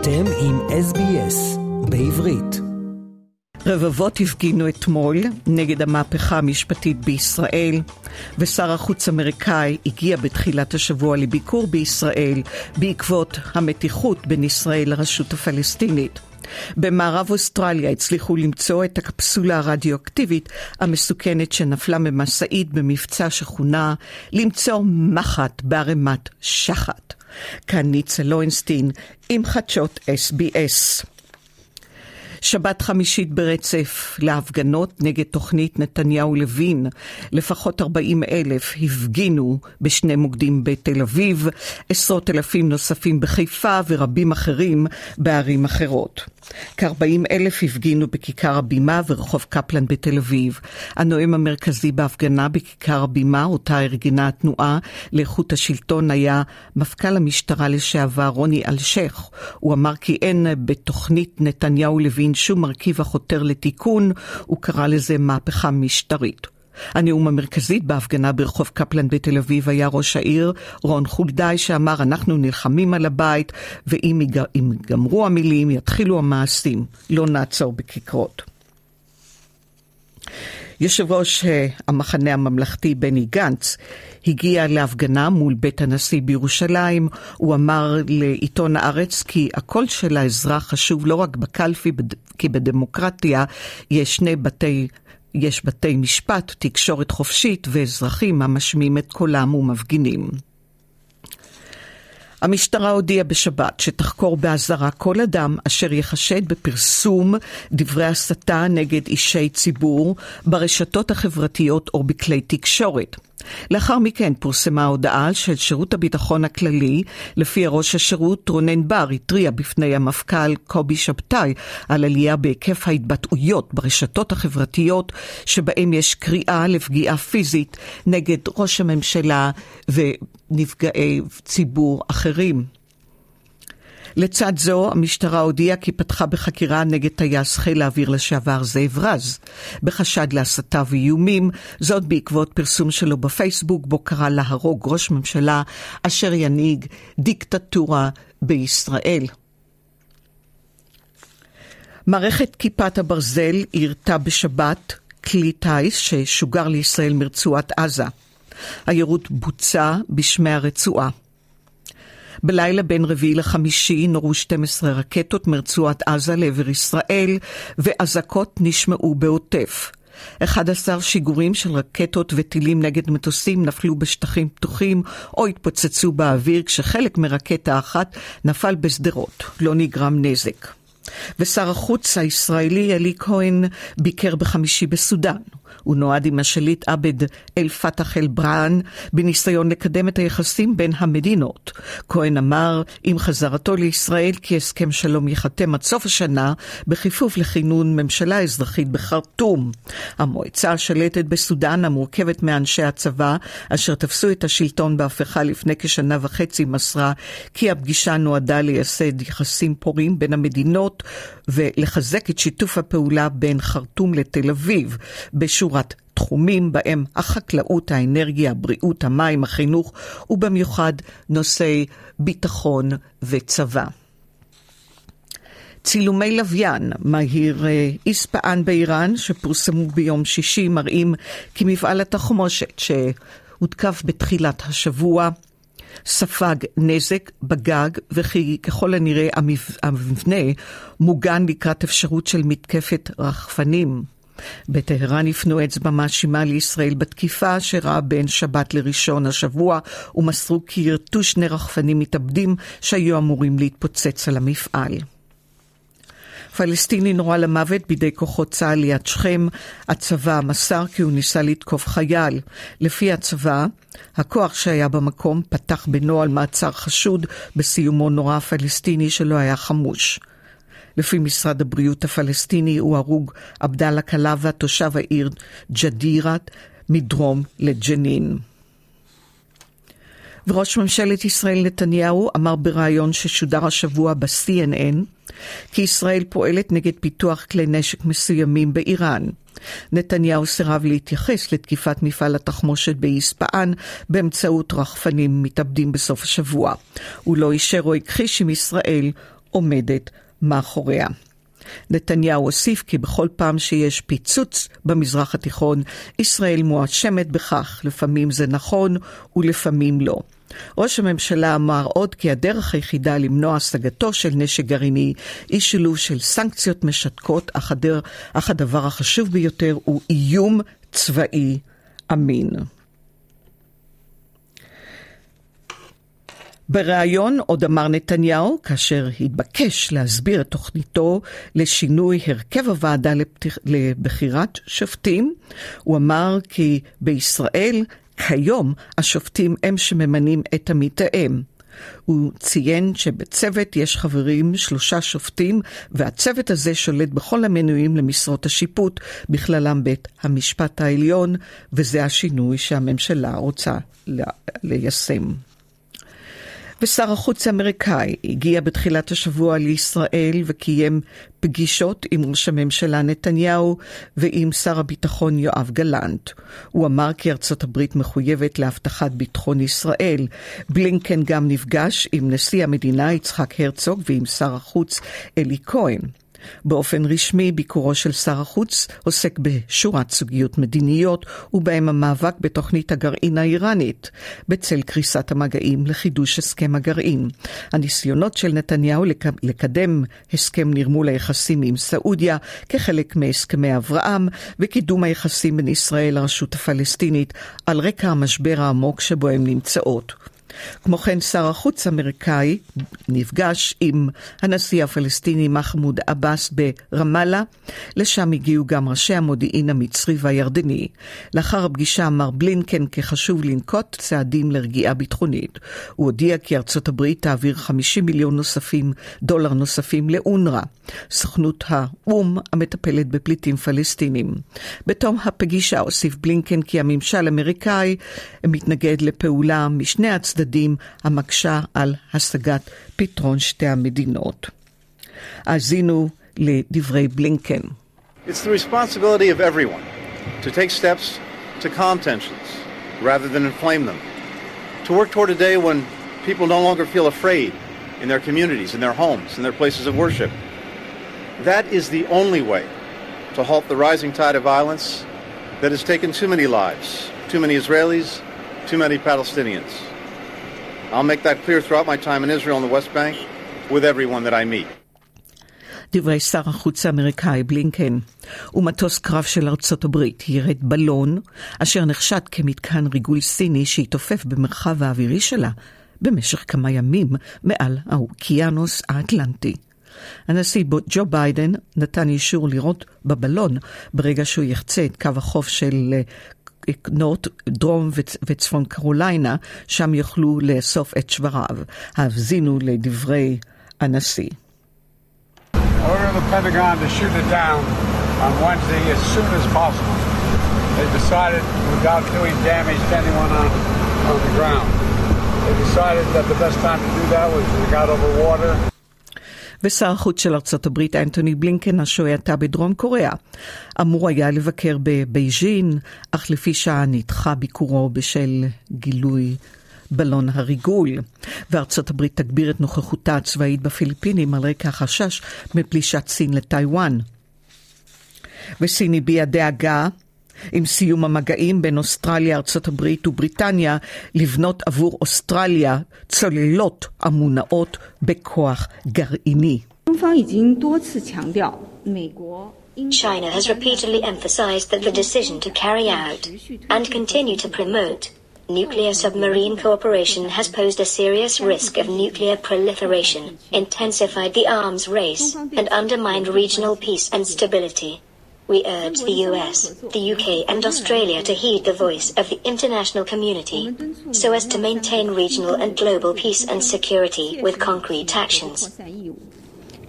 אתם עם SBS בעברית. רבבות הפגינו אתמול נגד המהפכה המשפטית בישראל, ושר החוץ האמריקאי הגיע בתחילת השבוע לביקור בישראל בעקבות המתיחות בין ישראל לרשות הפלסטינית. במערב אוסטרליה הצליחו למצוא את הקפסולה הרדיואקטיבית המסוכנת שנפלה ממשאית במבצע שכונה למצוא מחט בערימת שחת. כאן ניצה לוינסטין עם חדשות SBS. שבת חמישית ברצף להפגנות נגד תוכנית נתניהו-לוין. לפחות 40 אלף הפגינו בשני מוקדים בתל אביב, עשרות אלפים נוספים בחיפה ורבים אחרים בערים אחרות. כ-40 אלף הפגינו בכיכר הבימה ורחוב קפלן בתל אביב. הנואם המרכזי בהפגנה בכיכר הבימה, אותה ארגנה התנועה לאיכות השלטון, היה מפכ"ל המשטרה לשעבר רוני אלשיך. הוא אמר כי אין בתוכנית נתניהו-לוין שום מרכיב החותר לתיקון, הוא קרא לזה מהפכה משטרית. הנאום המרכזית בהפגנה ברחוב קפלן בתל אביב היה ראש העיר רון חולדאי שאמר אנחנו נלחמים על הבית ואם ייגמרו המילים יתחילו המעשים, לא נעצור בכיכרות. יושב ראש אה, המחנה הממלכתי בני גנץ הגיע להפגנה מול בית הנשיא בירושלים. הוא אמר לעיתון הארץ כי הקול של האזרח חשוב לא רק בקלפי, כי בדמוקרטיה יש שני בתי יש בתי משפט, תקשורת חופשית ואזרחים המשמיעים את קולם ומפגינים. המשטרה הודיעה בשבת שתחקור באזהרה כל אדם אשר יחשד בפרסום דברי הסתה נגד אישי ציבור ברשתות החברתיות או בכלי תקשורת. לאחר מכן פורסמה הודעה של שירות הביטחון הכללי, לפי ראש השירות רונן בר התריע בפני המפכ"ל קובי שבתאי על עלייה בהיקף ההתבטאויות ברשתות החברתיות שבהם יש קריאה לפגיעה פיזית נגד ראש הממשלה ונפגעי ציבור אחרים. לצד זו, המשטרה הודיעה כי פתחה בחקירה נגד טייס חיל האוויר לשעבר זאב רז, בחשד להסתה ואיומים, זאת בעקבות פרסום שלו בפייסבוק, בו קרא להרוג ראש ממשלה אשר ינהיג דיקטטורה בישראל. מערכת כיפת הברזל יירתה בשבת כלי טיס ששוגר לישראל מרצועת עזה. היירוט בוצע בשמי הרצועה. בלילה בין רביעי לחמישי נורו 12 רקטות מרצועת עזה לעבר ישראל, ואזעקות נשמעו בעוטף. 11 שיגורים של רקטות וטילים נגד מטוסים נפלו בשטחים פתוחים או התפוצצו באוויר, כשחלק מרקטה אחת נפל בשדרות. לא נגרם נזק. ושר החוץ הישראלי אלי כהן ביקר בחמישי בסודאן. הוא נועד עם השליט עבד אל-פתח אל-בראן בניסיון לקדם את היחסים בין המדינות. כהן אמר עם חזרתו לישראל כי הסכם שלום ייחתם עד סוף השנה בכיפוף לכינון ממשלה אזרחית בחרטום. המועצה השלטת בסודאן המורכבת מאנשי הצבא אשר תפסו את השלטון בהפיכה לפני כשנה וחצי מסרה כי הפגישה נועדה לייסד יחסים פורים בין המדינות ולחזק את שיתוף הפעולה בין חרטום לתל אביב בשורת תחומים בהם החקלאות, האנרגיה, הבריאות, המים, החינוך, ובמיוחד נושאי ביטחון וצבא. צילומי לוויין מהיר אה, איספאן באיראן, שפורסמו ביום שישי, מראים כי מפעל התחמושת שהותקף בתחילת השבוע ספג נזק בגג, וכי ככל הנראה המבנה מוגן לקראת אפשרות של מתקפת רחפנים. בטהרן הפנו אצבע מאשימה לישראל בתקיפה שאירעה בין שבת לראשון השבוע, ומסרו כי ירטו שני רחפנים מתאבדים שהיו אמורים להתפוצץ על המפעל. פלסטיני נורה למוות בידי כוחות צה"ל ליד שכם. הצבא מסר כי הוא ניסה לתקוף חייל. לפי הצבא, הכוח שהיה במקום פתח בנוהל מעצר חשוד, בסיומו נורה הפלסטיני שלא היה חמוש. לפי משרד הבריאות הפלסטיני הוא הרוג עבדאללה קלאבה, תושב העיר ג'דירת, מדרום לג'נין. וראש ממשלת ישראל נתניהו אמר בריאיון ששודר השבוע ב-CNN כי ישראל פועלת נגד פיתוח כלי נשק מסוימים באיראן. נתניהו סירב להתייחס לתקיפת מפעל התחמושת באיספאן באמצעות רחפנים מתאבדים בסוף השבוע. הוא לא אישר או הכחיש אם ישראל עומדת מאחוריה. נתניהו הוסיף כי בכל פעם שיש פיצוץ במזרח התיכון, ישראל מואשמת בכך, לפעמים זה נכון ולפעמים לא. ראש הממשלה אמר עוד כי הדרך היחידה למנוע השגתו של נשק גרעיני היא שילוב של סנקציות משתקות, אך, הדבר החשוב ביותר הוא איום צבאי אמין. בריאיון עוד אמר נתניהו, כאשר התבקש להסביר את תוכניתו לשינוי הרכב הוועדה לבחירת שופטים, הוא אמר כי בישראל כיום השופטים הם שממנים את המתאם. הוא ציין שבצוות יש חברים שלושה שופטים, והצוות הזה שולט בכל המנויים למשרות השיפוט, בכללם בית המשפט העליון, וזה השינוי שהממשלה רוצה ליישם. ושר החוץ האמריקאי הגיע בתחילת השבוע לישראל וקיים פגישות עם ראש הממשלה נתניהו ועם שר הביטחון יואב גלנט. הוא אמר כי ארצות הברית מחויבת להבטחת ביטחון ישראל. בלינקן גם נפגש עם נשיא המדינה יצחק הרצוג ועם שר החוץ אלי כהן. באופן רשמי, ביקורו של שר החוץ עוסק בשורת סוגיות מדיניות, ובהם המאבק בתוכנית הגרעין האיראנית, בצל קריסת המגעים לחידוש הסכם הגרעין. הניסיונות של נתניהו לקדם הסכם נרמול היחסים עם סעודיה כחלק מהסכמי אברהם, וקידום היחסים בין ישראל לרשות הפלסטינית על רקע המשבר העמוק שבו הן נמצאות. כמו כן, שר החוץ האמריקאי נפגש עם הנשיא הפלסטיני מחמוד עבאס ברמאללה. לשם הגיעו גם ראשי המודיעין המצרי והירדני. לאחר הפגישה אמר בלינקן כי חשוב לנקוט צעדים לרגיעה ביטחונית. הוא הודיע כי ארצות הברית תעביר 50 מיליון נוספים, דולר נוספים לאונר"א, סוכנות האו"ם המטפלת בפליטים פלסטינים. בתום הפגישה הוסיף בלינקן כי הממשל האמריקאי מתנגד לפעולה משני הצדדים הצדדים המקשה על השגת פתרון שתי המדינות. האזינו לדברי בלינקן. It's the responsibility of everyone to take steps to calm tensions rather than inflame them. To work toward a day when people no longer feel afraid in their communities, in their homes, in their places of worship. That is the only way to halt the rising tide of violence that has taken too many lives, too many Israelis, too many Palestinians. I'll make that clear throughout my time in Israel and the West Bank with everyone that I meet. דברי שר החוץ האמריקאי בלינקן, ומטוס קרב של ארצות הברית ירד בלון, אשר נחשד כמתקן ריגול סיני שהתעופף במרחב האווירי שלה במשך כמה ימים מעל האוקיינוס האטלנטי. הנשיא ג'ו ביידן נתן אישור לירות בבלון ברגע שהוא יחצה את קו החוף של נורט, דרום וצפון קרוליינה, שם יוכלו לאסוף את שבריו. האזינו לדברי הנשיא. Order the Pentagon to shoot it down on Wednesday as soon as possible. They decided, without doing damage to anyone on, on the ground, they decided that the best time to do that was when they got over water. ושר החוץ של ארצות הברית אנטוני בלינקן, השוהה עתה בדרום קוריאה, אמור היה לבקר בבייג'ין, אך לפי שעה נדחה ביקורו בשל גילוי בלון הריגול, וארצות הברית תגביר את נוכחותה הצבאית בפיליפינים על רקע החשש מפלישת סין לטיוואן. וסין הביעה דאגה עם סיום המגעים בין אוסטרליה, ארצות הברית ובריטניה לבנות עבור אוסטרליה צוללות המונעות בכוח גרעיני. China has repeatedly emphasized that the decision to carry out and continue to promote nuclear submarine cooperation has posed a serious risk of nuclear proliferation, intensified the arms race, and undermined regional peace and stability. We urge the US, the UK, and Australia to heed the voice of the international community so as to maintain regional and global peace and security with concrete actions.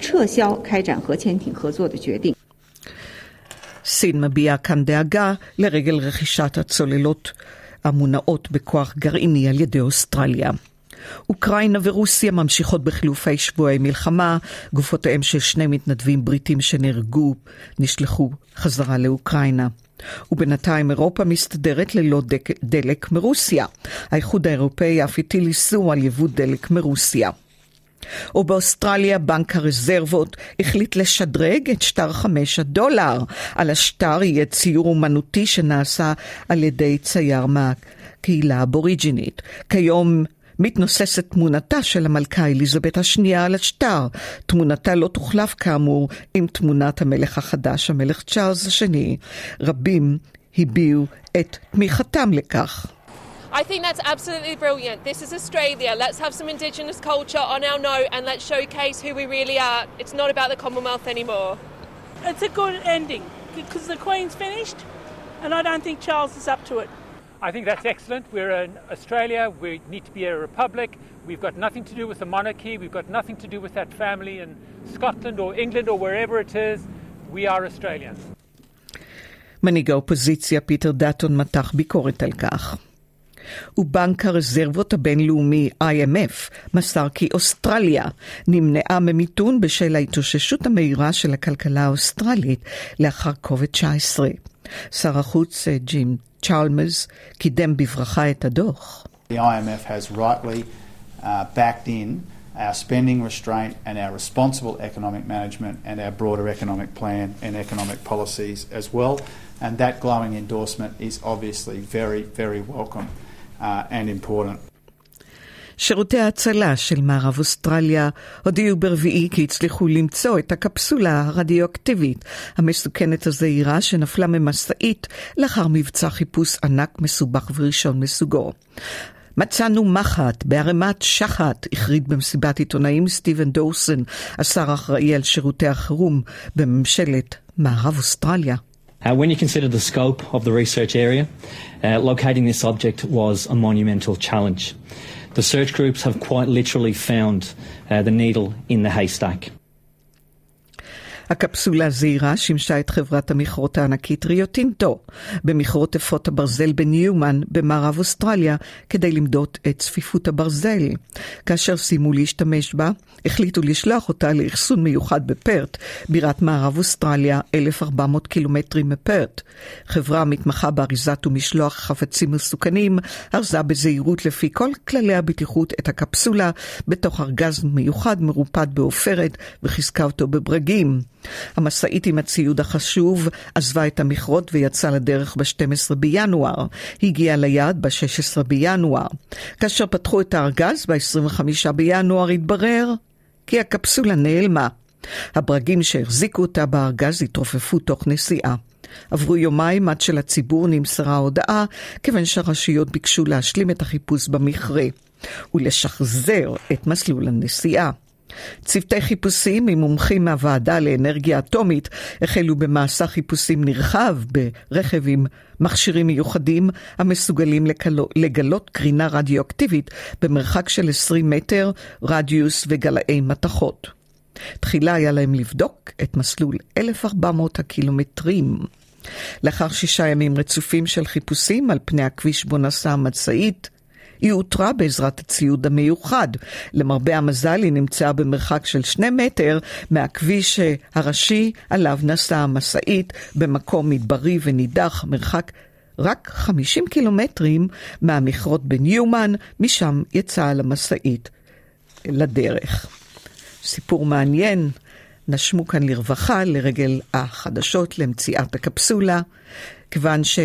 撤销开展核潜艇合作的决定。 סין מביעה כאן דאגה לרגל רכישת הצוללות המונעות בכוח גרעיני על ידי אוסטרליה. אוקראינה ורוסיה ממשיכות בחילופי שבועי מלחמה, גופותיהם של שני מתנדבים בריטים שנהרגו נשלחו חזרה לאוקראינה. ובינתיים אירופה מסתדרת ללא דק, דלק מרוסיה. האיחוד האירופאי אף הטיל איסור על יבוא דלק מרוסיה. ובאוסטרליה בנק הרזרבות החליט לשדרג את שטר חמש הדולר. על השטר יהיה ציור אומנותי שנעשה על ידי צייר מהקהילה האבוריג'ינית. כיום מתנוססת תמונתה של המלכה אליזבת השנייה על השטר. תמונתה לא תוחלף כאמור עם תמונת המלך החדש, המלך צ'ארלס השני. רבים הביעו את תמיכתם לכך. I think that's absolutely brilliant. This is Australia. Let's have some Indigenous culture on our note and let's showcase who we really are. It's not about the Commonwealth anymore. It's a good ending because the Queen's finished and I don't think Charles is up to it. I think that's excellent. We're in Australia. We need to be a republic. We've got nothing to do with the monarchy. We've got nothing to do with that family in Scotland or England or wherever it is. We are Australians. מנהיג האופוזיציה פיטר דאטון מתח ביקורת על כך. ובנק הרזרבות הבינלאומי IMF מסר כי אוסטרליה נמנעה ממיתון בשל ההתאוששות המהירה של הכלכלה האוסטרלית לאחר קוביד-19. שר החוץ ג'ים צ'אלמרס קידם בברכה את הדוח. The IMF has rightly uh, backed in our spending restraint and our responsible economic management and our broader economic plan and economic policies as well. And that glowing endorsement is obviously very, very welcome. uh, and important. שירותי ההצלה של מערב אוסטרליה הודיעו ברביעי כי הצליחו למצוא את הקפסולה הרדיואקטיבית המסוכנת הזעירה שנפלה ממשאית לאחר מבצע חיפוש ענק מסובך וראשון מסוגו. מצאנו מחט בערימת שחת, הכריד במסיבת עיתונאים סטיבן דורסון, השר האחראי על שירותי החירום בממשלת מערב אוסטרליה. Uh, when you consider the scope of the research area, uh, locating this object was a monumental challenge. The search groups have quite literally found uh, the needle in the haystack. הקפסולה הזעירה שימשה את חברת המכרות הענקית ריו טינטו במכרות אפות הברזל בניומן במערב אוסטרליה כדי למדוד את צפיפות הברזל. כאשר סיימו להשתמש בה, החליטו לשלוח אותה לאחסון מיוחד בפרט, בירת מערב אוסטרליה, 1,400 קילומטרים מפרט. חברה המתמחה באריזת ומשלוח חפצים מסוכנים, ארזה בזהירות לפי כל כללי הבטיחות את הקפסולה בתוך ארגז מיוחד מרופד בעופרת וחיזקה אותו בברגים. המשאית עם הציוד החשוב עזבה את המכרות ויצאה לדרך ב-12 בינואר. הגיעה ליעד ב-16 בינואר. כאשר פתחו את הארגז ב-25 בינואר התברר כי הקפסולה נעלמה. הברגים שהחזיקו אותה בארגז התרופפו תוך נסיעה. עברו יומיים עד שלציבור נמסרה ההודעה, כיוון שהרשויות ביקשו להשלים את החיפוש במכרה ולשחזר את מסלול הנסיעה. צוותי חיפושים עם מומחים מהוועדה לאנרגיה אטומית החלו במעשה חיפושים נרחב ברכב עם מכשירים מיוחדים המסוגלים לקלו, לגלות קרינה רדיואקטיבית במרחק של 20 מטר, רדיוס וגלאי מתכות. תחילה היה להם לבדוק את מסלול 1,400 הקילומטרים. לאחר שישה ימים רצופים של חיפושים על פני הכביש בו נסעה המשאית, היא אותרה בעזרת הציוד המיוחד. למרבה המזל היא נמצאה במרחק של שני מטר מהכביש הראשי עליו נסעה המשאית במקום מדברי ונידח, מרחק רק 50 קילומטרים מהמכרות בניומן, משם יצאה על המשאית לדרך. סיפור מעניין, נשמו כאן לרווחה לרגל החדשות למציאת הקפסולה, כיוון ש...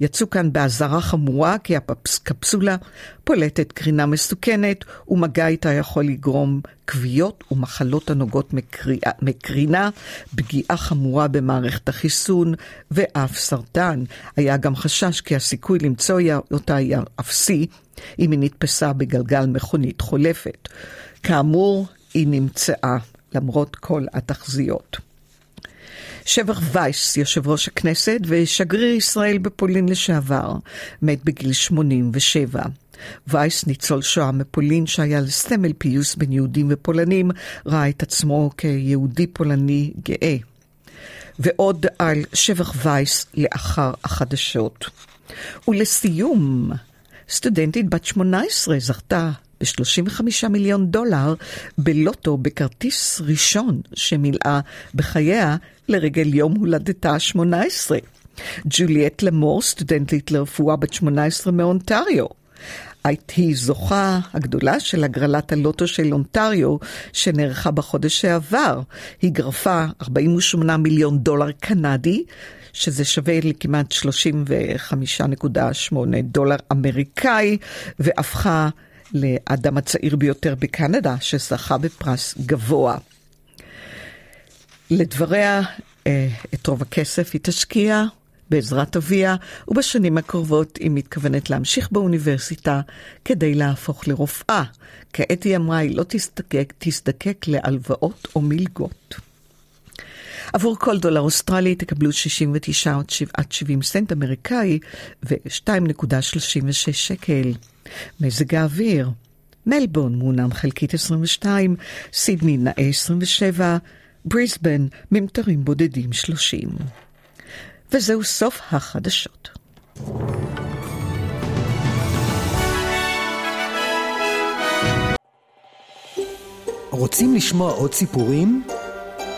יצאו כאן באזהרה חמורה כי הקפסולה פולטת קרינה מסוכנת ומגע איתה יכול לגרום כוויות ומחלות הנוגעות מקריאה, מקרינה, פגיעה חמורה במערכת החיסון ואף סרטן. היה גם חשש כי הסיכוי למצוא אותה היה אפסי אם היא נתפסה בגלגל מכונית חולפת. כאמור, היא נמצאה למרות כל התחזיות. שבח וייס, יושב ראש הכנסת ושגריר ישראל בפולין לשעבר, מת בגיל 87. וייס, ניצול שואה מפולין שהיה לסמל פיוס בין יהודים ופולנים, ראה את עצמו כיהודי פולני גאה. ועוד על שבח וייס לאחר החדשות. ולסיום, סטודנטית בת 18 זכתה ב-35 מיליון דולר בלוטו בכרטיס ראשון שמילאה בחייה לרגל יום הולדתה ה-18. ג'וליאט למור, סטודנטית לרפואה בת 18 מאונטריו. היא זוכה הגדולה של הגרלת הלוטו של אונטריו, שנערכה בחודש שעבר. היא גרפה 48 מיליון דולר קנדי, שזה שווה לכמעט 35.8 דולר אמריקאי, והפכה לאדם הצעיר ביותר בקנדה שזכה בפרס גבוה. לדבריה, אה, את רוב הכסף היא תשקיע בעזרת אביה, ובשנים הקרובות היא מתכוונת להמשיך באוניברסיטה כדי להפוך לרופאה. כעת היא אמרה, היא לא תזדקק, תזדקק להלוואות או מלגות. עבור כל דולר אוסטרלי תקבלו 69 עד 70 סנט אמריקאי ו-2.36 שקל. מזג האוויר מלבון מעונן חלקית 22, סידני נאה 27, בריסבן ממטרים בודדים 30. וזהו סוף החדשות. רוצים לשמוע עוד סיפורים?